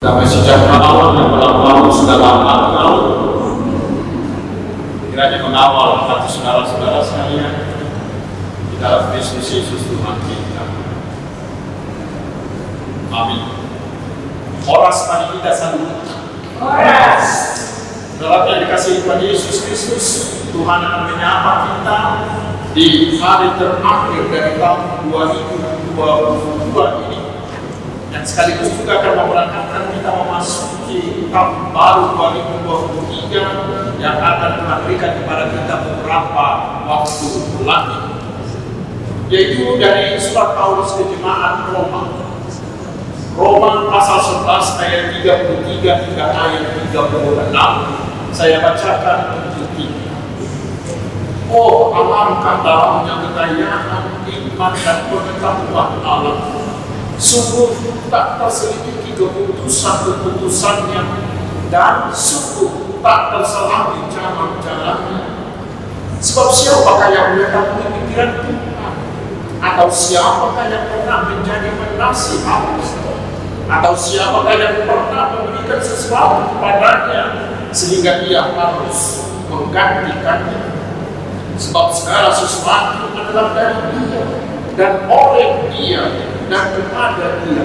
Damai sejahtera Allah yang berlaku dalam akal kiranya mengawal hati saudara-saudara sekalian di dalam Kristus Yesus Tuhan kita. Amin. Horas mari kita sambut. Horas. Dalam yang dikasih Tuhan Yesus Kristus, Tuhan akan menyapa kita di hari terakhir dari tahun 2022 ini dan sekaligus juga akan memberangkatkan kita memasuki tahun baru 2023 yang akan memberikan kepada kita beberapa waktu lagi yaitu dari surat Paulus ke jemaat Roma. Roma pasal 11 ayat 33 hingga ayat 36 saya bacakan untuk tiga Oh alangkah dalamnya kekayaan iman dan pengetahuan Allah sungguh tak terselidiki keputusan-keputusannya dan sungguh tak terselami jalan-jalannya sebab siapakah yang mengetahui pikiran Tuhan? Atau siapakah yang pernah menjadi penasihat? Atau siapakah yang pernah memberikan sesuatu kepadanya sehingga ia harus menggantikannya? Sebab segala sesuatu adalah dari dia dan oleh dia dan kepada dia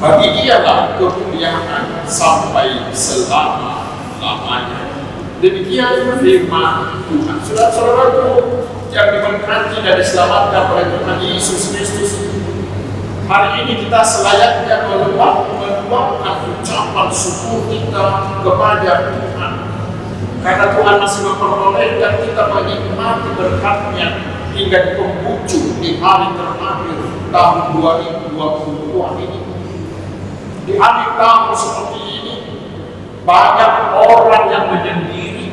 bagi dialah kemuliaan sampai selama-lamanya demikian firman Tuhan. Saudara-saudaraku yang diberkati dan diselamatkan oleh Tuhan Yesus Kristus hari ini kita selayaknya meluapkan ucapan syukur kita kepada Tuhan. Karena Tuhan masih memperbolehkan kita menikmati berkatnya hingga di penghujung di hari terakhir tahun 2022 ini. Di akhir tahun seperti ini, banyak orang yang menyendiri,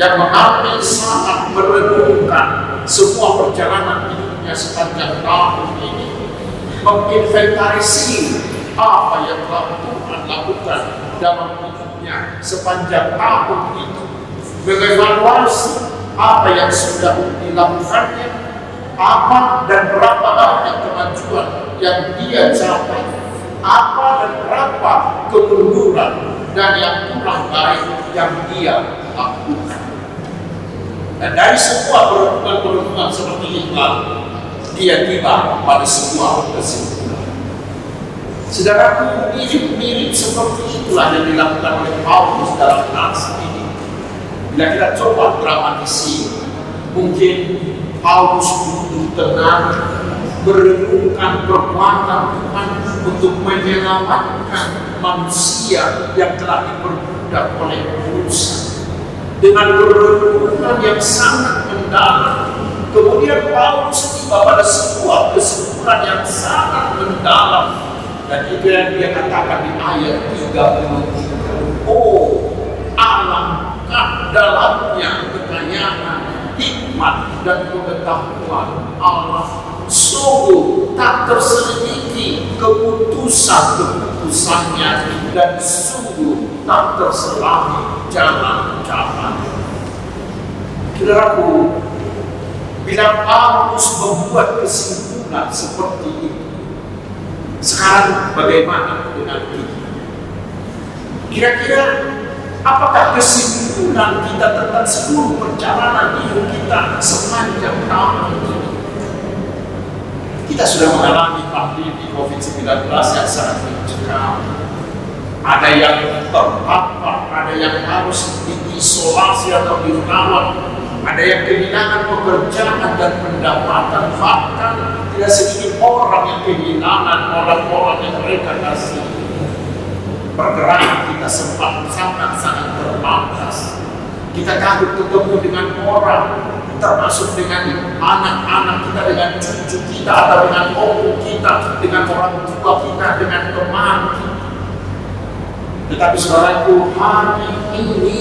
yang mengambil saat merenungkan semua perjalanan hidupnya sepanjang tahun ini, menginventarisir apa yang telah Tuhan lakukan dalam hidupnya sepanjang tahun itu, mengevaluasi apa yang sudah dilakukannya, apa dan berapa banyak kemajuan yang dia capai, apa dan berapa kemunduran dan yang kurang baik yang dia lakukan. Dan dari semua perhubungan-perhubungan seperti itulah dia tiba pada sebuah kesimpulan. Saudaraku, mirip-mirip seperti itulah yang dilakukan oleh Paulus dalam nasi ini. Bila kita coba dramatisir, mungkin Paulus butuh tenang, merenungkan perbuatan Tuhan untuk menyelamatkan manusia yang telah diperbudak oleh dosa. Dengan perenungan yang sangat mendalam, kemudian Paulus tiba pada sebuah kesimpulan yang sangat mendalam dan itu yang dia katakan di ayat 33. Oh, alangkah dalamnya kekayaan hikmat dan pengetahuan Allah sungguh tak terselidiki keputusan-keputusannya dan sungguh tak terselami jalan-jalan Saudaraku, bila Paulus membuat kesimpulan seperti itu, sekarang bagaimana dengan kita? Kira-kira apakah kesimpulan kita tentang seluruh perjalanan hidup kita sepanjang tahun ini? Kita sudah mengalami pandemi COVID-19 yang sangat mencekam. Ada yang terpapar, ada yang harus diisolasi atau dirawat, ada yang kehilangan pekerjaan dan pendapatan, bahkan tidak sedikit orang yang kehilangan orang-orang yang mereka kasih pergerakan kita sempat sangat-sangat terbatas. Kita takut ketemu dengan orang, termasuk dengan anak-anak kita, dengan cucu kita, atau dengan om kita, dengan orang tua kita, dengan teman kita. Tetapi saudaraku, hari ini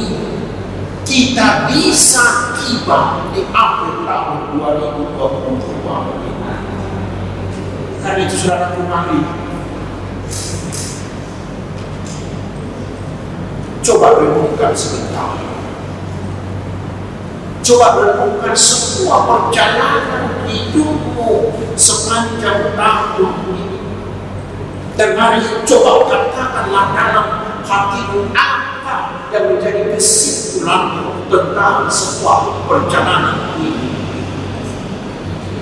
kita bisa tiba di akhir tahun 2022 ini. Karena itu saudaraku, mari Coba renungkan sebentar. Coba renungkan semua perjalanan hidupmu sepanjang tahun ini. Dan mari coba katakanlah dalam hatimu apa yang menjadi kesimpulanmu tentang sebuah perjalanan ini.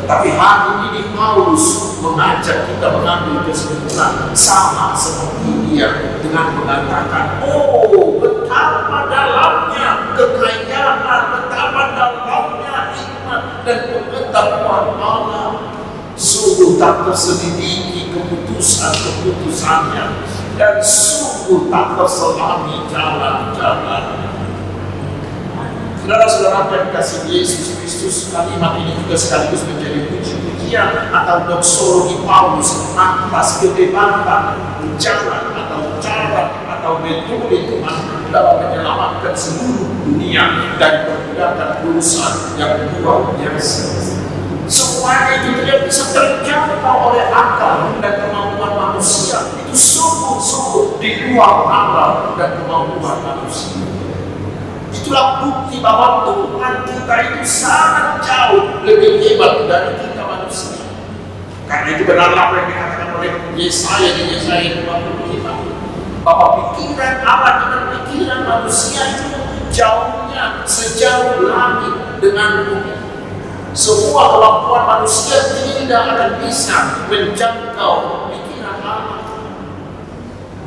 Tetapi hari ini Paulus mengajak kita mengambil kesimpulan sama seperti dia dengan mengatakan, oh pengetahuan Allah. Sungguh tak terselidiki keputusan-keputusannya dan sungguh tak terselami jalan-jalan. Saudara-saudara yang kasih Yesus Kristus, kalimat ini juga sekaligus menjadi puji-pujian atau doksologi Paulus atas kebebasan jalan atau cara atau metode Tuhan dalam menyelamatkan seluruh dunia dari perbudakan dosa yang luar biasa. Semuanya itu tidak bisa terjangkau oleh akal dan kemampuan manusia. Itu sungguh-sungguh di luar akal dan kemampuan manusia. Itulah bukti bahwa Tuhan kita itu sangat jauh lebih hebat dari kita manusia. Karena itu benarlah apa yang dikatakan oleh Yesaya di Yesaya 25 bahwa pikiran Allah dengan pikiran manusia itu jauhnya sejauh langit dengan bumi. Semua kemampuan manusia tidak akan bisa menjangkau pikiran Allah.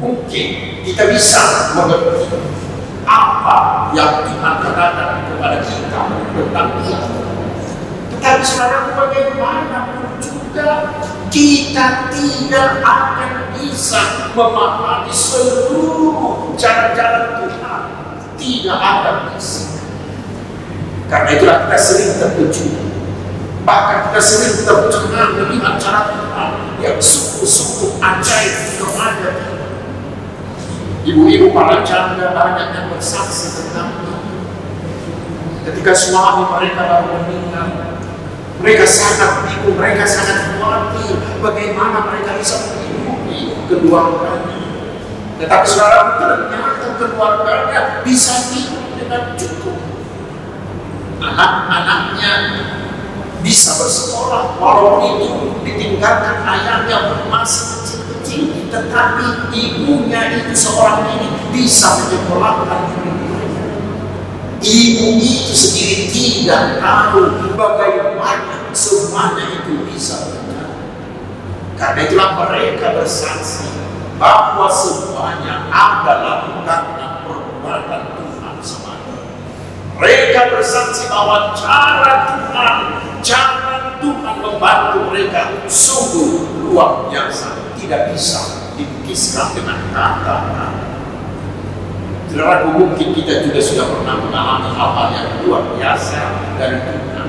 Mungkin kita bisa mengerti apa yang Tuhan katakan kepada kita tentang kita. Tetapi saudara bagaimana juga kita tidak akan bisa memahami seluruh cara-cara Tuhan. Tidak akan bisa. Karena itulah kita sering terkejut Bahkan kita sering tercengang melihat cara Tuhan yang sungguh-sungguh ajaib kepada. Ibu-ibu para janda banyak yang bersaksi tentang itu. Ketika suami mereka baru meninggal, mereka sangat bingung, mereka sangat khawatir bagaimana mereka bisa menghidupi keluarganya. Tetapi saudara ternyata keluarganya bisa hidup dengan cukup. Anak-anaknya bisa bersekolah walaupun itu ditinggalkan ayahnya masih kecil-kecil tetapi ibunya itu seorang ini bisa menyekolahkan ibu itu sendiri tidak tahu bagaimana semuanya itu bisa terjadi karena itulah mereka bersaksi bahwa semuanya adalah karena perbuatan mereka bersaksi bahwa cara Tuhan Jangan Tuhan membantu mereka sungguh luar biasa, tidak bisa dilukiskan dengan kata-kata. Saudara, mungkin kita juga sudah pernah mengalami hal-hal yang luar biasa dari Tuhan.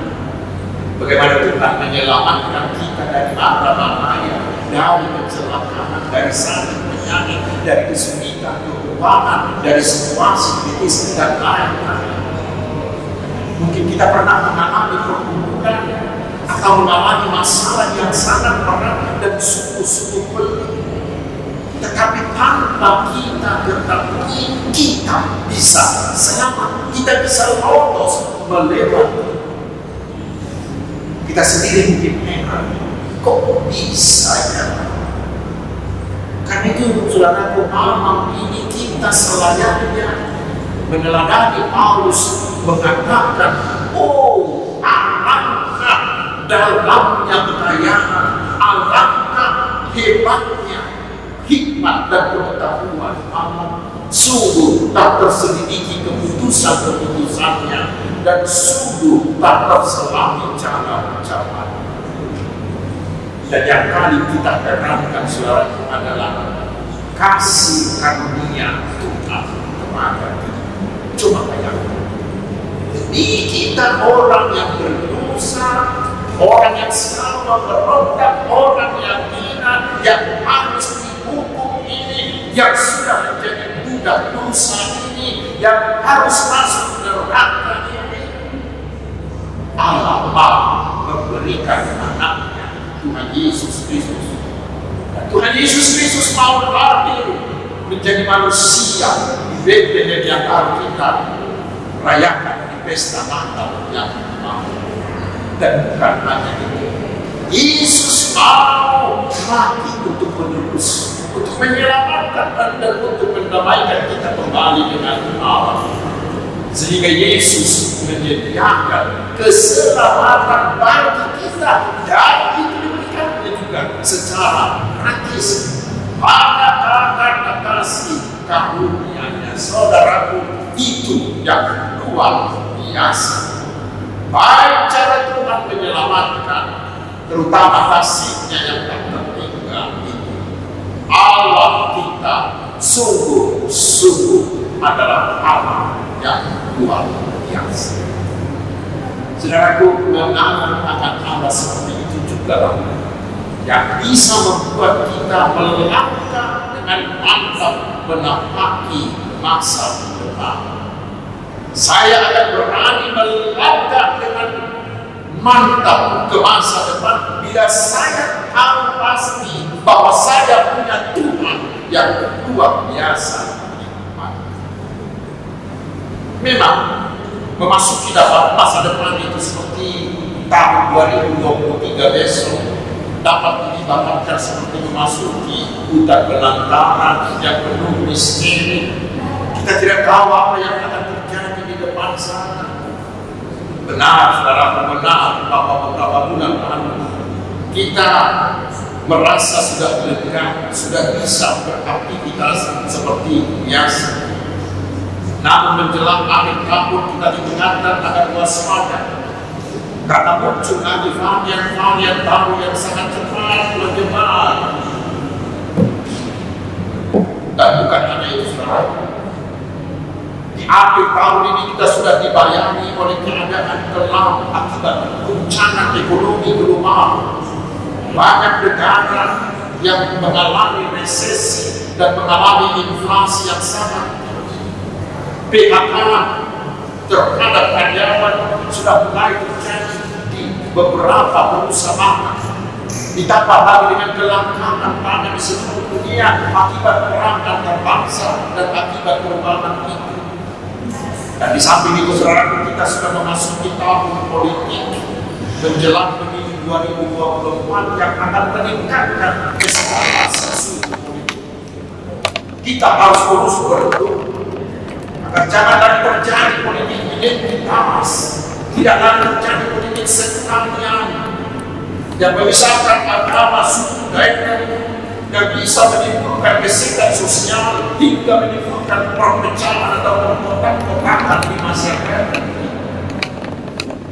Bagaimana Tuhan menyelamatkan kita dari mata bahaya, dari kecelakaan, dari sakit penyakit, dari kesulitan, kekuatan, dari situasi kritis dan lain-lain. Kita pernah mengalami perkumpulan atau mengalami masalah yang sangat berat dan sungguh-sungguh pelik. Tetapi tanpa kita ketahui, kita bisa selamat, kita bisa lolos melewati. Kita sendiri mungkin heran, kok bisa ya? Karena itu saudaraku malam ini kita selayaknya meneladani Paulus mengatakan, dalamnya kekayaan, alangkah hebatnya hikmat dan pengetahuan Allah. Sungguh tak terselidiki keputusan-keputusannya dan sungguh tak terselami cara-cara. Dan yang kali kita terangkan saudara adalah kasih karunia Tuhan kepada kita. Coba bayangkan. Demi kita orang yang berdosa, orang yang selalu memberontak, orang yang hina, yang harus dihukum ini, yang sudah menjadi budak dosa ini, yang harus masuk neraka ini. Allah memberikan anaknya Tuhan Yesus Kristus. Tuhan Yesus Kristus mau lahir menjadi manusia Bethlehem yang harus kita rayakan di pesta Natal yang. Dan bukan hanya itu, Yesus mau mati untuk menebus untuk menyelamatkan dan untuk mendamaikan kita kembali dengan Allah. Sehingga Yesus menyediakan keselamatan bagi kita dan itu diberikannya juga secara gratis pada kata kasih karunia saudaraku itu yang luar biasa. Baik cara Tuhan menyelamatkan, terutama kasihnya yang tak tertinggal itu. Allah kita sungguh-sungguh adalah Allah yang luar biasa. Saudaraku, mengenal akan Allah seperti itu juga yang bisa membuat kita melangkah dengan mantap menapaki masa depan. Saya akan berani melangkah dengan mantap ke masa depan bila saya tahu pasti bahwa saya punya Tuhan yang luar biasa. Memang memasuki dalam masa depan itu seperti tahun 2023 besok dapat didapatkan seperti memasuki hutan belantara yang penuh misteri. Kita tidak tahu apa yang akan terjadi di depan sana. Benar, saudara, benar bahwa beberapa bulan lalu kita merasa sudah lega, sudah bisa beraktivitas seperti biasa. Namun menjelang akhir tahun kita diingatkan agar waspada karena muncul lagi varian-varian baru yang sangat cepat menyebar. Dan bukan hanya itu saudara. Di akhir tahun ini kita sudah dibayangi oleh keadaan kelam akibat bencana ekonomi global. Banyak negara yang mengalami resesi dan mengalami inflasi yang sangat PHK terhadap karyawan sudah mulai terjadi di beberapa perusahaan. Ditambah lagi dengan kelangkaan pangan di seluruh dunia akibat perang antar bangsa dan akibat perubahan itu. Dan di samping itu saudara kita sudah memasuki tahun politik menjelang pemilu 2024 yang akan meningkatkan kesempatan. Kita harus terus berdoa agar jangan lagi terjadi politik identitas, tidak lagi terjadi politik sektarian yang memisahkan agama, suku, daerah, yang bisa menimbulkan gesekan sosial hingga menimbulkan perpecahan atau perkotak-kotakan di masyarakat.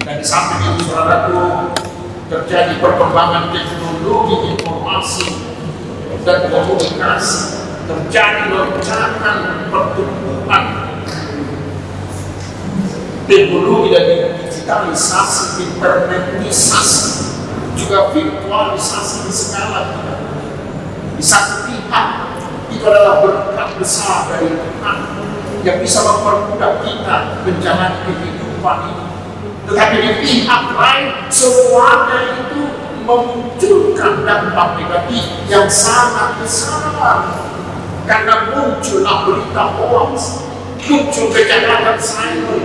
Dan di samping itu, saudaraku, terjadi perkembangan teknologi informasi dan komunikasi, terjadi lonjakan pertumbuhan teknologi dan digitalisasi, internetisasi, juga virtualisasi di skala kita. Di satu pihak, itu adalah berkat besar dari Tuhan yang bisa mempermudah kita menjalani kehidupan ini. Tetapi di pihak lain, semuanya itu memunculkan dampak negatif yang sangat besar. Karena muncullah berita hoax, muncul kejahatan cyber,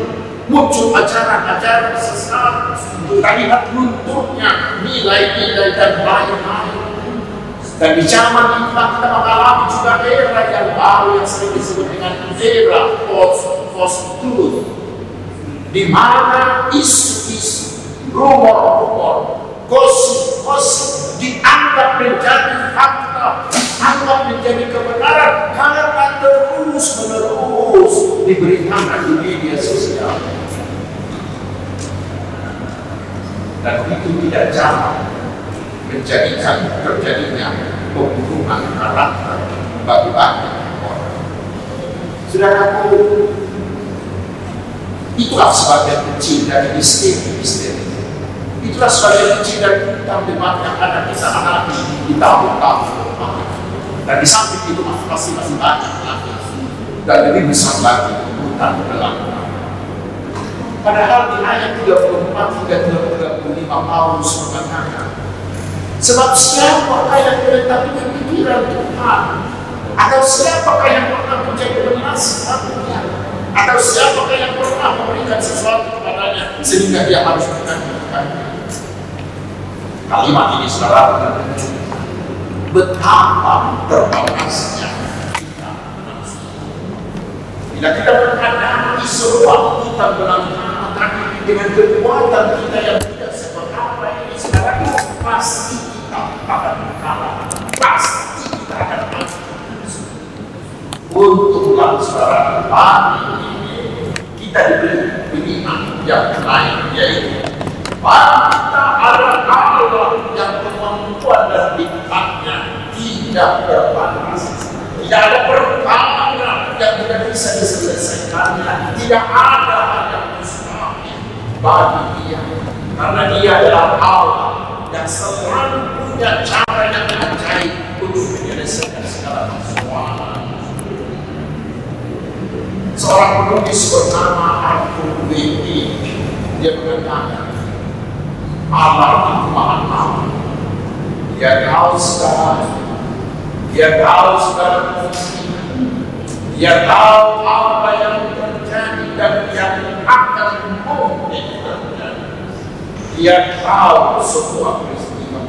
muncul ajaran-ajaran sesat. Terlihat runtuhnya nilai-nilai dan lain-lain. Dan di zaman inilah kita mengalami juga era yang baru yang sering disebut dengan era post post truth. Di mana isu-isu rumor-rumor gosip-gosip dianggap menjadi fakta dianggap menjadi kebenaran karena terus menerus diberitakan di media sosial dan itu tidak jarang menjadikan terjadinya pembunuhan karakter bagi banyak orang. Saudaraku, itulah sebagian kecil dari misteri-misteri. Itulah sebagian kecil dari hutang debat yang akan kita alami di tahun-tahun. Dan di samping itu masih masih banyak lagi. Dan lebih besar lagi hutang belakang. Padahal di ayat 34 hingga 35 Paulus mengatakan, Sebab siapakah yang menetapi pikiran Tuhan? Atau siapakah yang pernah menjadi penasihatnya? Atau siapakah yang pernah memberikan sesuatu kepadanya sehingga dia harus menanggung Kalimat ini saudara betapa terbatasnya kita. Bila kita menghadapi sebuah kita berlangganan dengan kekuatan kita yang tidak seberapa ini sekarang pasti kita akan kalah. Pasti kita akan mati. Untunglah saudara kami kita diberi pilihan yang lain yaitu kita ada dan hikmatnya tidak terbatas. Tidak ada perkara yang tidak bisa diselesaikan. Tidak ada yang mustahil bagi dia. Karena dia adalah Allah yang selalu punya cara yang ajaib untuk menyelesaikan segala masalah. Seorang penulis bernama Witty dia mengatakan Allah itu maha tahu. Segala dia tahu segala dia tahu apa yang terjadi dan yang akan mungkin terjadi. Dia tahu sebuah peristiwa.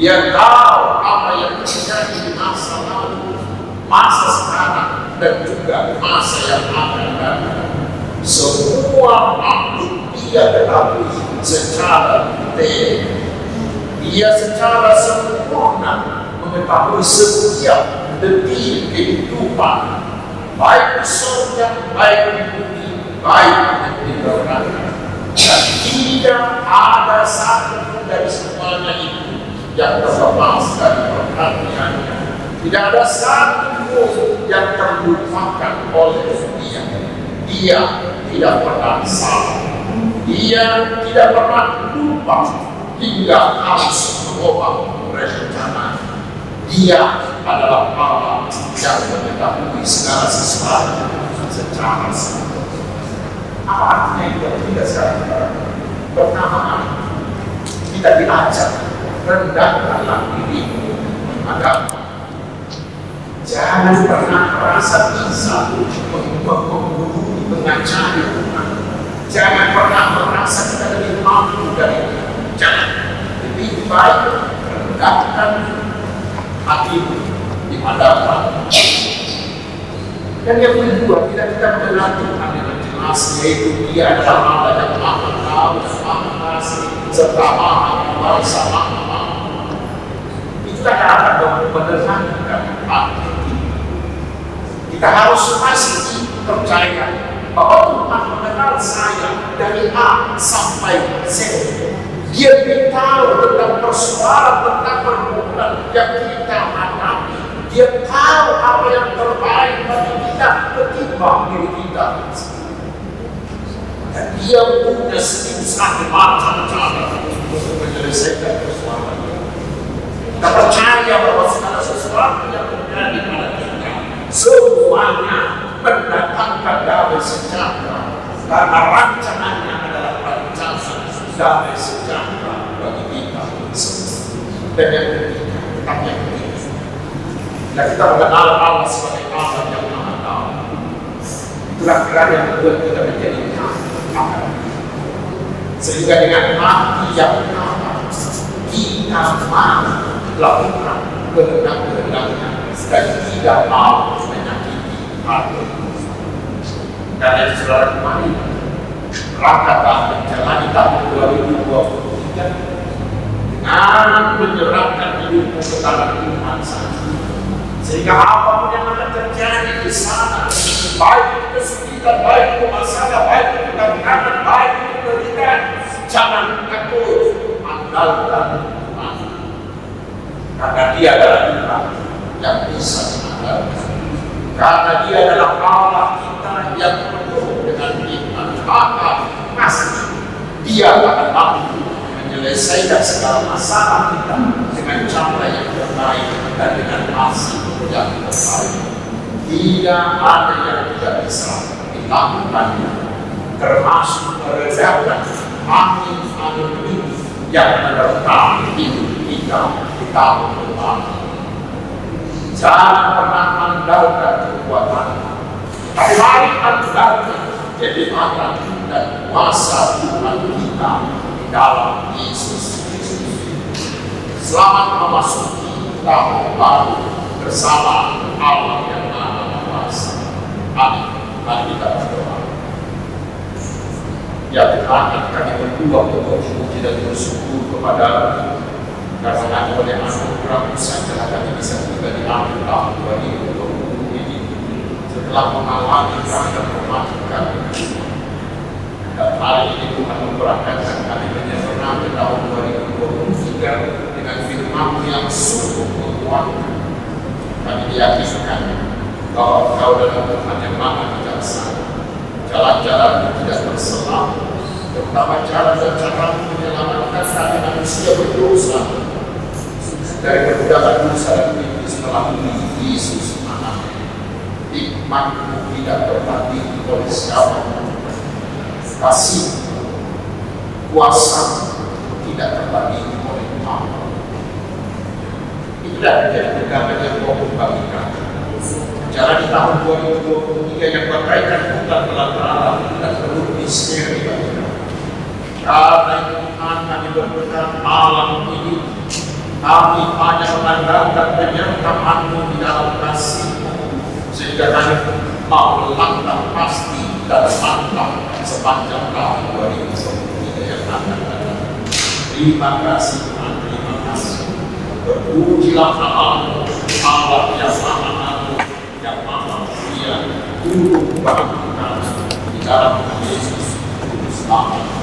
Dia tahu apa yang terjadi di masa lalu, masa sekarang, dan juga masa yang akan datang. Semua makhluk dia ketahui secara detail. Dia secara sempurna mengetahui setiap detik kehidupan, baik di surga, baik di bumi, baik di neraka. Dan tidak ada satu dari semuanya itu yang terlepas dari perhatiannya. Tidak ada satu pun yang terlupakan oleh dia. Dia tidak pernah salah. Dia tidak pernah lupa hingga harus mengubah rencana. Dia adalah Allah yang mengetahui segala sesuatu secara sempurna. Apa artinya itu tidak sekarang? Pertama, kita diajak rendahkanlah dirimu agama Jangan pernah merasa bisa menggurui mengajari. Jangan pernah merasa kita lebih mampu dari. Lebih baik rendahkan hatimu di hadapan Dan yang kedua, tidak kita mengenal Tuhan dengan jelas, yaitu Dia adalah Allah yang maha tahu dan maha serta maha kuasa, maha kan akan menenangkan hati kita harus pasti percaya bahwa Tuhan mengenal saya dari A sampai Z. Dia tahu tentang persoalan, tentang pergumulan yang kita hadapi. Dia tahu apa yang terbaik bagi kita ketimbang diri kita. Dan dia punya satu macam cara untuk menyelesaikan persoalan. Kita percaya bahwa segala sesuatu yang terjadi pada kita semuanya mendatangkan damai sejahtera karena rancangannya adalah rancangan damai sejahtera. Dan yang ketiga, bila kita mengenal Allah sebagai Allah yang maha tahu, itulah yang membuat kita menjadi tahu. Sehingga dengan hati yang tahu, kita mau melakukan kehendak-kehendaknya dan tidak mau menyakiti hati. Karena saudara kemarin, Rakata menjalani tahun 2023 dengan menyerahkan hidupmu ke tangan Tuhan saja. Sehingga apa pun yang akan terjadi di sana, baik itu kesulitan, baik itu masalah, baik itu tantangan, baik itu penderitaan, jangan takut, andalkan Tuhan. Karena dia adalah Tuhan yang bisa mengandalkan. Karena dia adalah Allah kita yang penuh dengan iman. Maka pasti dia akan mampu menyelesaikan segala masalah kita dengan cara yang terbaik dan dengan hasil yang terbaik. Tidak ada yang tidak bisa dilakukannya, termasuk meredakan angin-angin ini yang menerpa hidup kita di tahun depan. Jangan pernah andalkan kekuatan. Tapi mari andalkan kenikmatan dan kuasa Tuhan kita dalam Yesus Kristus. Selamat memasuki tahun baru bersama Allah yang Maha Kuasa. Amin. Mari kita berdoa. Ya Tuhan, kami berdua berpuji dan bersyukur kepada karena oleh anugerah saja kami bisa tiba di akhir tahun 2020 ini setelah mengalami rangka kematian dan hari ini Tuhan memberangkatkan kami menyeberang ke tahun 2023 dengan firman yang sungguh menguatkan kami diyakinkan bahwa Engkau dalam Tuhan yang maha bijaksana jalan-jalan tidak berselang. Terutama jalan dan cara menyelamatkan kami manusia berdosa. Dari perbudakan dosa dan iblis melalui Yesus anak. Hikmatmu tidak terbagi oleh siapa. Kasih kuasa tidak Allah itulah menjadi pegangan yang kau bagikan Jalan di tahun 2023 yang berkaitan bukan belakang dan seluruh misteri bagi kami. Karena itu Tuhan kami berdoa malam ini kami hanya mengandalkan penyertaanmu di dalam kasihmu sehingga kami mau melangkah pasti dan mantap sepanjang tahun 2023 yang akan datang. Kasih terima kasih kecelakaan awalnya sama aku yang maha mulia turun bangunan di dalam Yesus. Selamat.